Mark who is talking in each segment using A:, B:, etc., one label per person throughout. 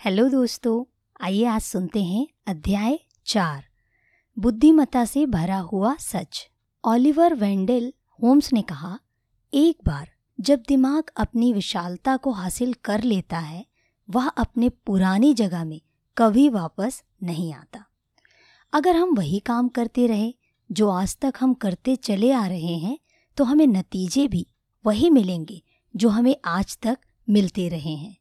A: Hello दोस्तों, आइए आज सुनते हैं अध्याय चार। बुद्धिमत्ता से भरा हुआ सच। ऑलिवर वेंडेल होम्स ने कहा, एक बार जब दिमाग अपनी विशालता को हासिल कर लेता है, वह अपने पुरानी जगह में कभी वापस नहीं आता। अगर हम वही काम करते रहे, जो आज तक हम करते चले आ रहे हैं तो हमें नतीजे भी वही मिलेंगे, जो हमें आज तक मिलते रहे हैं।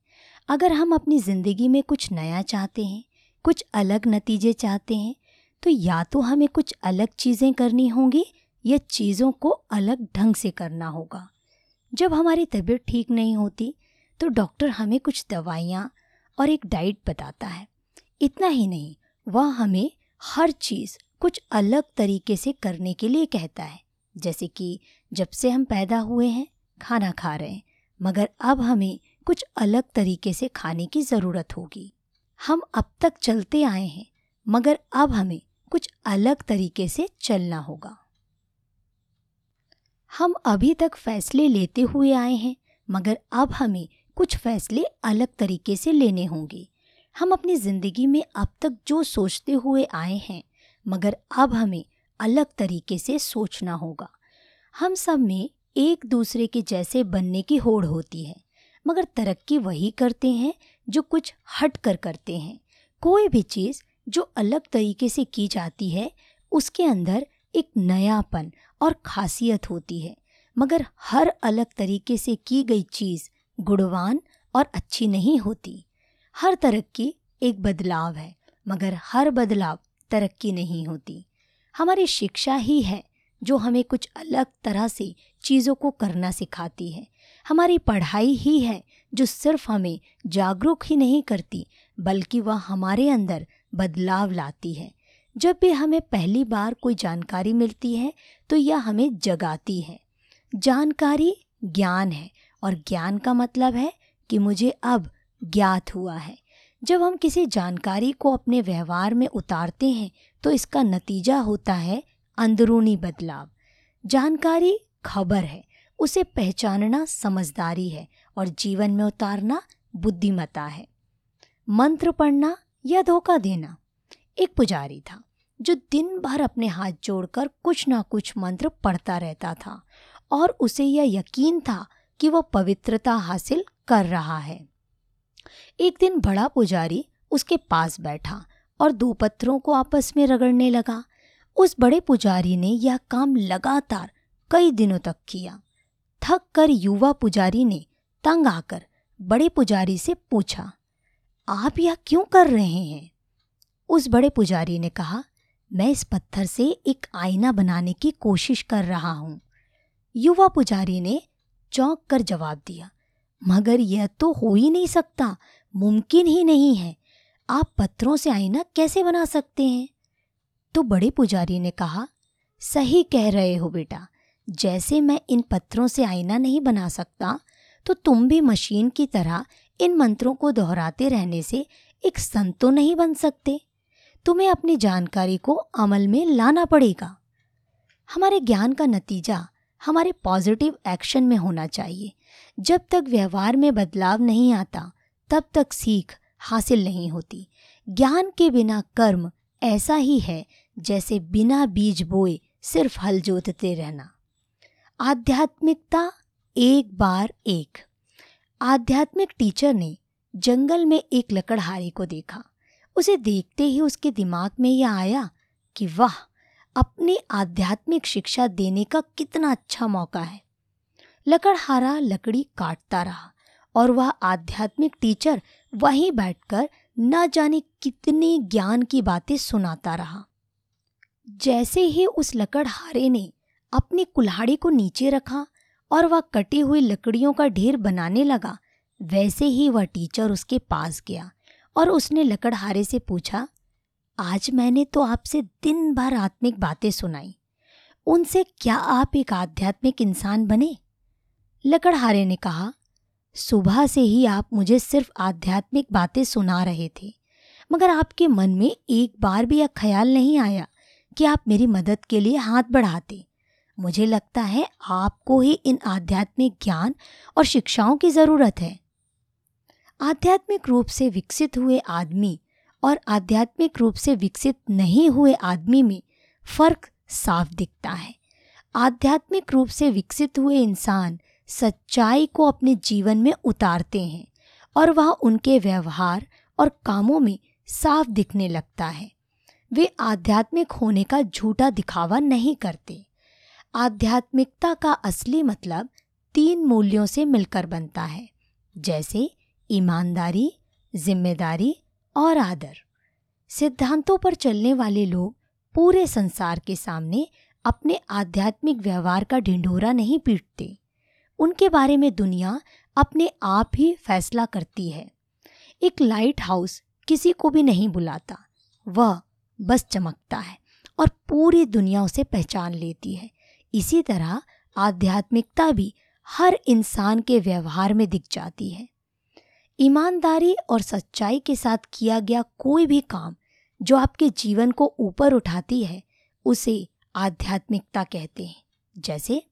A: अगर हम अपनी ज़िंदगी में कुछ नया चाहते हैं, कुछ अलग नतीजे चाहते हैं तो या तो हमें कुछ अलग चीज़ें करनी होंगी या चीज़ों को अलग ढंग से करना होगा। जब हमारी तबीयत ठीक नहीं होती तो डॉक्टर हमें कुछ दवाइयाँ और एक डाइट बताता है। इतना ही नहीं, वह हमें हर चीज़ कुछ अलग तरीके से करने के लिए कहता है। जैसे कि जब से हम पैदा हुए हैं, खाना खा रहे हैं, मगर अब हमें कुछ अलग तरीके से खाने की ज़रूरत होगी। हम अब तक चलते आए हैं, मगर अब हमें कुछ अलग तरीके से चलना होगा। हम अभी तक फैसले लेते हुए आए हैं, मगर अब हमें कुछ फैसले अलग तरीके से लेने होंगे। हम अपनी ज़िंदगी में अब तक जो सोचते हुए आए हैं, मगर अब हमें अलग तरीके से सोचना होगा। हम सब में एक दूसरे के जैसे बनने की होड़ होती है। मगर तरक्की वही करते हैं जो कुछ हट कर करते हैं। कोई भी चीज़ जो अलग तरीके से की जाती है, उसके अंदर एक नयापन और खासियत होती है। मगर हर अलग तरीके से की गई चीज़ गुणवान और अच्छी नहीं होती। हर तरक्की एक बदलाव है, मगर हर बदलाव तरक्की नहीं होती। हमारी शिक्षा ही है जो हमें कुछ अलग तरह से चीज़ों को करना सिखाती है। हमारी पढ़ाई ही है जो सिर्फ़ हमें जागरूक ही नहीं करती, बल्कि वह हमारे अंदर बदलाव लाती है। जब भी हमें पहली बार कोई जानकारी मिलती है तो यह हमें जगाती है। जानकारी ज्ञान है, और ज्ञान का मतलब है कि मुझे अब ज्ञात हुआ है। जब हम किसी जानकारी को अपने व्यवहार में उतारते हैं तो इसका नतीजा होता है अंदरूनी बदलाव। जानकारी खबर है उसे पहचानना समझदारी है और जीवन में उतारना बुद्धिमता है। मंत्र पढ़ना या धोखा देना, एक पुजारी था जो दिन भर अपने हाथ जोड़कर कुछ ना कुछ मंत्र पढ़ता रहता था और उसे यह यकीन था कि वह पवित्रता हासिल कर रहा है। एक दिन बड़ा पुजारी उसके पास बैठा और दो पत्थरों को आपस में रगड़ने लगा। उस बड़े पुजारी ने यह काम लगातार कई दिनों तक किया। थक कर युवा पुजारी ने तंग आकर बड़े पुजारी से पूछा, आप यह क्यों कर रहे हैं? उस बड़े पुजारी ने कहा, मैं इस पत्थर से एक आईना बनाने की कोशिश कर रहा हूँ। युवा पुजारी ने चौंक कर जवाब दिया, मगर यह तो हो ही नहीं सकता, मुमकिन ही नहीं है। आप पत्थरों से आईना कैसे बना सकते हैं? तो बड़े पुजारी ने कहा, सही कह रहे हो बेटा जैसे मैं इन पत्थरों से आईना नहीं बना सकता तो तुम भी मशीन की तरह इन मंत्रों को दोहराते रहने से एक संत तो नहीं बन सकते। तुम्हें अपनी जानकारी को अमल में लाना पड़ेगा। हमारे ज्ञान का नतीजा हमारे पॉजिटिव एक्शन में होना चाहिए। जब तक व्यवहार में बदलाव नहीं आता, तब तक सीख हासिल नहीं होती। ज्ञान के बिना कर्म ऐसा ही है जैसे बिना बीज बोए सिर्फ़ हल जोतते रहना। आध्यात्मिकता एक बार एक। आध्यात्मिक टीचर ने जंगल में एक लकड़हारे को देखा। उसे देखते ही उसके दिमाग में यह आया कि वाह, अपनी आध्यात्मिक शिक्षा देने का कितना अच्छा मौका है। लकड़हारा लकड़ी काटता रहा और वह आध्यात्मिक टीचर वहीं बैठकर न जाने कितनी ज्ञान की बातें सुनाता रहा। जैसे ही उस लकड़हारे ने अपनी कुल्हाड़ी को नीचे रखा और वह कटी हुई लकड़ियों का ढेर बनाने लगा। वैसे ही वह टीचर उसके पास गया और उसने लकड़हारे से पूछा, आज मैंने तो आपसे दिन भर आत्मिक बातें सुनाई। उनसे क्या आप एक आध्यात्मिक इंसान बने? लकड़हारे ने कहा, सुबह से ही आप मुझे सिर्फ़ आध्यात्मिक बातें सुना रहे थे, मगर आपके मन में एक बार भी यह ख्याल नहीं आया कि आप मेरी मदद के लिए हाथ बढ़ाते। मुझे लगता है आपको ही इन आध्यात्मिक ज्ञान और शिक्षाओं की ज़रूरत है। आध्यात्मिक रूप से विकसित हुए आदमी और आध्यात्मिक रूप से विकसित नहीं हुए आदमी में फ़र्क साफ़ दिखता है। आध्यात्मिक रूप से विकसित हुए इंसान सच्चाई को अपने जीवन में उतारते हैं और वह उनके व्यवहार और कामों में साफ़ दिखने लगता है। वे आध्यात्मिक होने का झूठा दिखावा नहीं करते। आध्यात्मिकता का असली मतलब तीन मूल्यों से मिलकर बनता है, जैसे ईमानदारी, ज़िम्मेदारी और आदर। सिद्धांतों पर चलने वाले लोग पूरे संसार के सामने अपने आध्यात्मिक व्यवहार का ढिंढोरा नहीं पीटते। उनके बारे में दुनिया अपने आप ही फैसला करती है। एक लाइट हाउस किसी को भी नहीं बुलाता, वह बस चमकता है और पूरी दुनिया उसे पहचान लेती है। इसी तरह आध्यात्मिकता भी हर इंसान के व्यवहार में दिख जाती है। ईमानदारी और सच्चाई के साथ किया गया कोई भी काम जो आपके जीवन को ऊपर उठाती है, उसे आध्यात्मिकता कहते हैं। जैसे,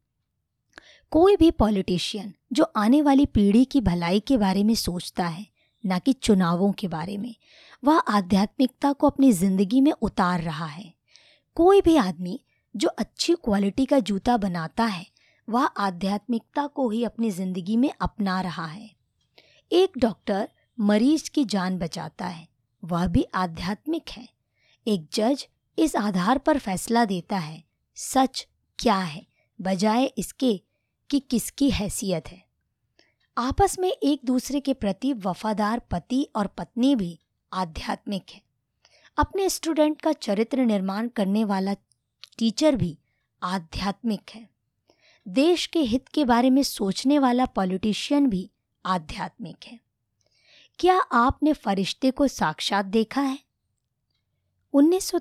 A: कोई भी पॉलिटिशियन जो आने वाली पीढ़ी की भलाई के बारे में सोचता है, ना कि चुनावों के बारे में, वह आध्यात्मिकता को अपनी ज़िंदगी में उतार रहा है। कोई भी आदमी जो अच्छी क्वालिटी का जूता बनाता है, वह आध्यात्मिकता को ही अपनी ज़िंदगी में अपना रहा है। एक डॉक्टर मरीज़ की जान बचाता है, वह भी आध्यात्मिक है। एक जज इस आधार पर फैसला देता है, सच क्या है, बजाय इसके कि किसकी हैसियत है। आपस में एक दूसरे के प्रति वफादार पति और पत्नी भी आध्यात्मिक है। अपने स्टूडेंट का चरित्र निर्माण करने वाला टीचर भी आध्यात्मिक है। देश के हित के बारे में सोचने वाला पॉलिटिशियन भी आध्यात्मिक है। क्या आपने फरिश्ते को साक्षात देखा है? उन्नीस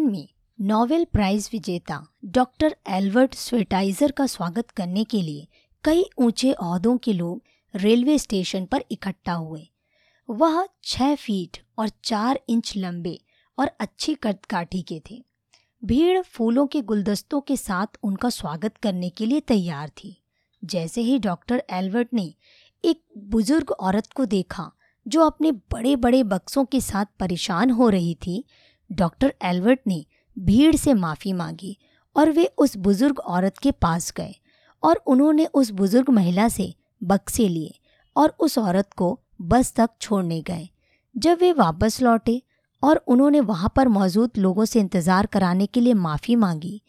A: में नोबेल प्राइज विजेता डॉक्टर एल्बर्ट स्वेटाइजर का स्वागत करने के लिए कई ऊँचे अहदों के लोग रेलवे स्टेशन पर इकट्ठा हुए। वह छः फीट और चार इंच लंबे और अच्छी कदकाठी के थे। भीड़ फूलों के गुलदस्तों के साथ उनका स्वागत करने के लिए तैयार थी। जैसे ही डॉक्टर एल्बर्ट ने एक बुज़ुर्ग औरत को देखा, जो अपने बड़े बड़े बक्सों के साथ परेशान हो रही थी, डॉक्टर एल्बर्ट ने भीड़ से माफ़ी मांगी और वे उस बुज़ुर्ग औरत के पास गए और उन्होंने उस बुज़ुर्ग महिला से बक्से लिए और उस औरत को बस तक छोड़ने गए। जब वे वापस लौटे और उन्होंने वहाँ पर मौजूद लोगों से इंतज़ार कराने के लिए माफ़ी मांगी।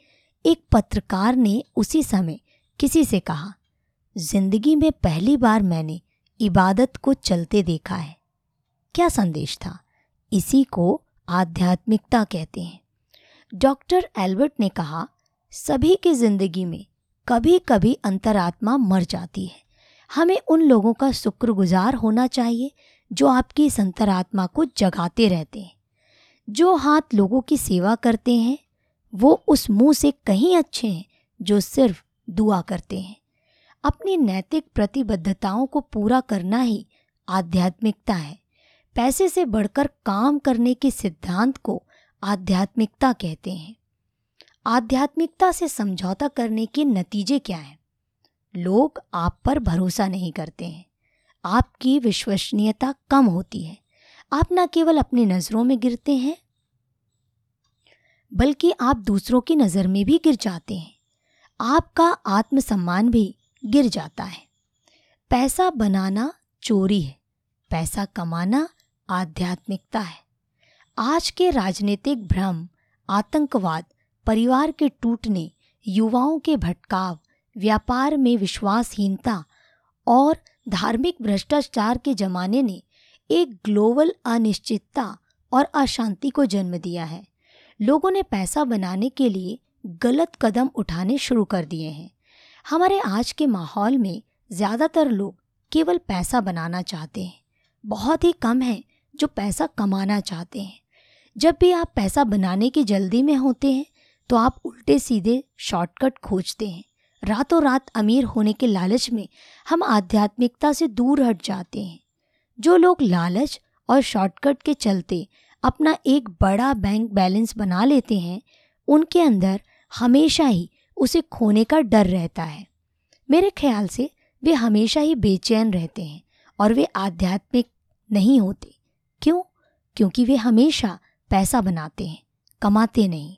A: एक पत्रकार ने उसी समय किसी से कहा, ज़िंदगी में पहली बार मैंने इबादत को चलते देखा है। क्या संदेश था? इसी को आध्यात्मिकता कहते हैं। डॉक्टर एल्बर्ट ने कहा, सभी की ज़िंदगी में कभी कभी अंतरात्मा मर जाती है। हमें उन लोगों का शुक्रगुजार होना चाहिए जो आपकी इस अंतरात्मा को जगाते रहते हैं। जो हाथ लोगों की सेवा करते हैं, वो उस मुँह से कहीं अच्छे हैं जो सिर्फ़ दुआ करते हैं। अपनी नैतिक प्रतिबद्धताओं को पूरा करना ही आध्यात्मिकता है। पैसे से बढ़कर काम करने के सिद्धांत को आध्यात्मिकता कहते हैं। आध्यात्मिकता से समझौता करने के नतीजे क्या हैं? लोग आप पर भरोसा नहीं करते हैं। आपकी विश्वसनीयता कम होती है। आप न केवल अपनी नज़रों में गिरते हैं, बल्कि आप दूसरों की नज़र में भी गिर जाते हैं। आपका आत्मसम्मान भी गिर जाता है। पैसा बनाना चोरी है, पैसा कमाना आध्यात्मिकता है। आज के राजनीतिक भ्रम, आतंकवाद, परिवार के टूटने, युवाओं के भटकाव, व्यापार में विश्वासहीनता और धार्मिक भ्रष्टाचार के जमाने ने एक ग्लोबल अनिश्चितता और अशांति को जन्म दिया है। लोगों ने पैसा बनाने के लिए गलत कदम उठाने शुरू कर दिए हैं। हमारे आज के माहौल में ज़्यादातर लोग केवल पैसा बनाना चाहते हैं। बहुत ही कम हैं जो पैसा कमाना चाहते हैं। जब भी आप पैसा बनाने की जल्दी में होते हैं तो आप उल्टे सीधे शॉर्टकट खोजते हैं। रातों रात अमीर होने के लालच में हम आध्यात्मिकता से दूर हट जाते हैं। जो लोग लालच और शॉर्टकट के चलते अपना एक बड़ा बैंक बैलेंस बना लेते हैं, उनके अंदर हमेशा ही उसे खोने का डर रहता है। मेरे ख्याल से वे हमेशा ही बेचैन रहते हैं और वे आध्यात्मिक नहीं होते। क्यों? क्योंकि वे हमेशा पैसा बनाते हैं, कमाते नहीं।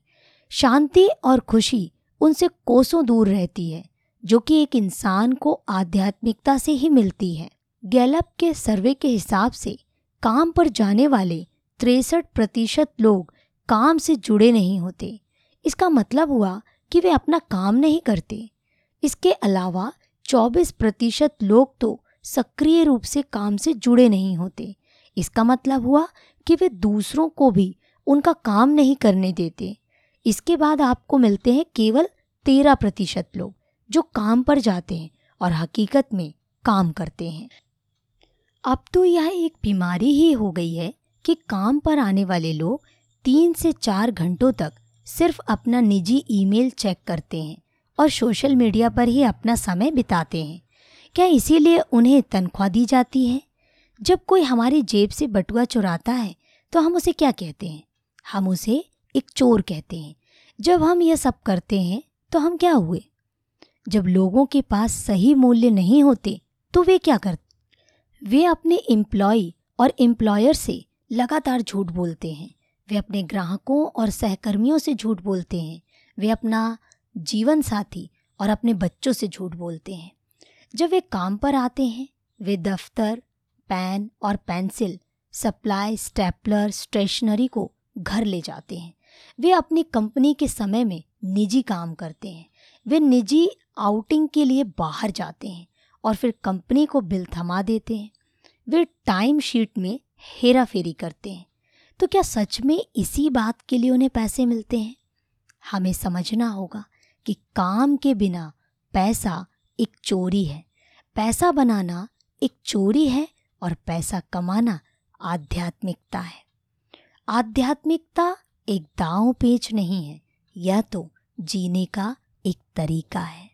A: शांति और खुशी उनसे कोसों दूर रहती है, जो कि एक इंसान को आध्यात्मिकता से ही मिलती है। गैलप के सर्वे के हिसाब से काम पर जाने वाले तिरसठ प्रतिशत लोग काम से जुड़े नहीं होते। इसका मतलब हुआ कि वे अपना काम नहीं करते। इसके अलावा 24 प्रतिशत लोग तो सक्रिय रूप से काम से जुड़े नहीं होते। इसका मतलब हुआ कि वे दूसरों को भी उनका काम नहीं करने देते। इसके बाद आपको मिलते हैं केवल तेरह प्रतिशत लोग जो काम पर जाते हैं और हकीकत में काम करते हैं। अब तो यह एक बीमारी ही हो गई है कि काम पर आने वाले लोग तीन से चार घंटों तक सिर्फ़ अपना निजी ईमेल चेक करते हैं और सोशल मीडिया पर ही अपना समय बिताते हैं। क्या इसीलिए उन्हें तनख्वाह दी जाती है? जब कोई हमारी जेब से बटुआ चुराता है तो हम उसे क्या कहते हैं? हम उसे एक चोर कहते हैं। जब हम यह सब करते हैं तो हम क्या हुए? जब लोगों के पास सही मूल्य नहीं होते तो वे क्या करते? वे अपने एम्प्लॉय और एम्प्लॉयर से लगातार झूठ बोलते हैं। वे अपने ग्राहकों और सहकर्मियों से झूठ बोलते हैं। वे अपना जीवन साथी और अपने बच्चों से झूठ बोलते हैं। जब वे काम पर आते हैं, वे दफ्तर, पेन और पेंसिल, सप्लाई, स्टेपलर, स्टेशनरी को घर ले जाते हैं। वे अपनी कंपनी के समय में निजी काम करते हैं। वे निजी आउटिंग के लिए बाहर जाते हैं और फिर कंपनी को बिल थमा देते हैं। वे टाइम शीट में हेरा फेरी करते हैं। तो क्या सच में इसी बात के लिए उन्हें पैसे मिलते हैं? हमें समझना होगा कि काम के बिना पैसा एक चोरी है। पैसा बनाना एक चोरी है और पैसा कमाना आध्यात्मिकता है। आध्यात्मिकता एक दाव पेच नहीं है, यह तो जीने का एक तरीका है।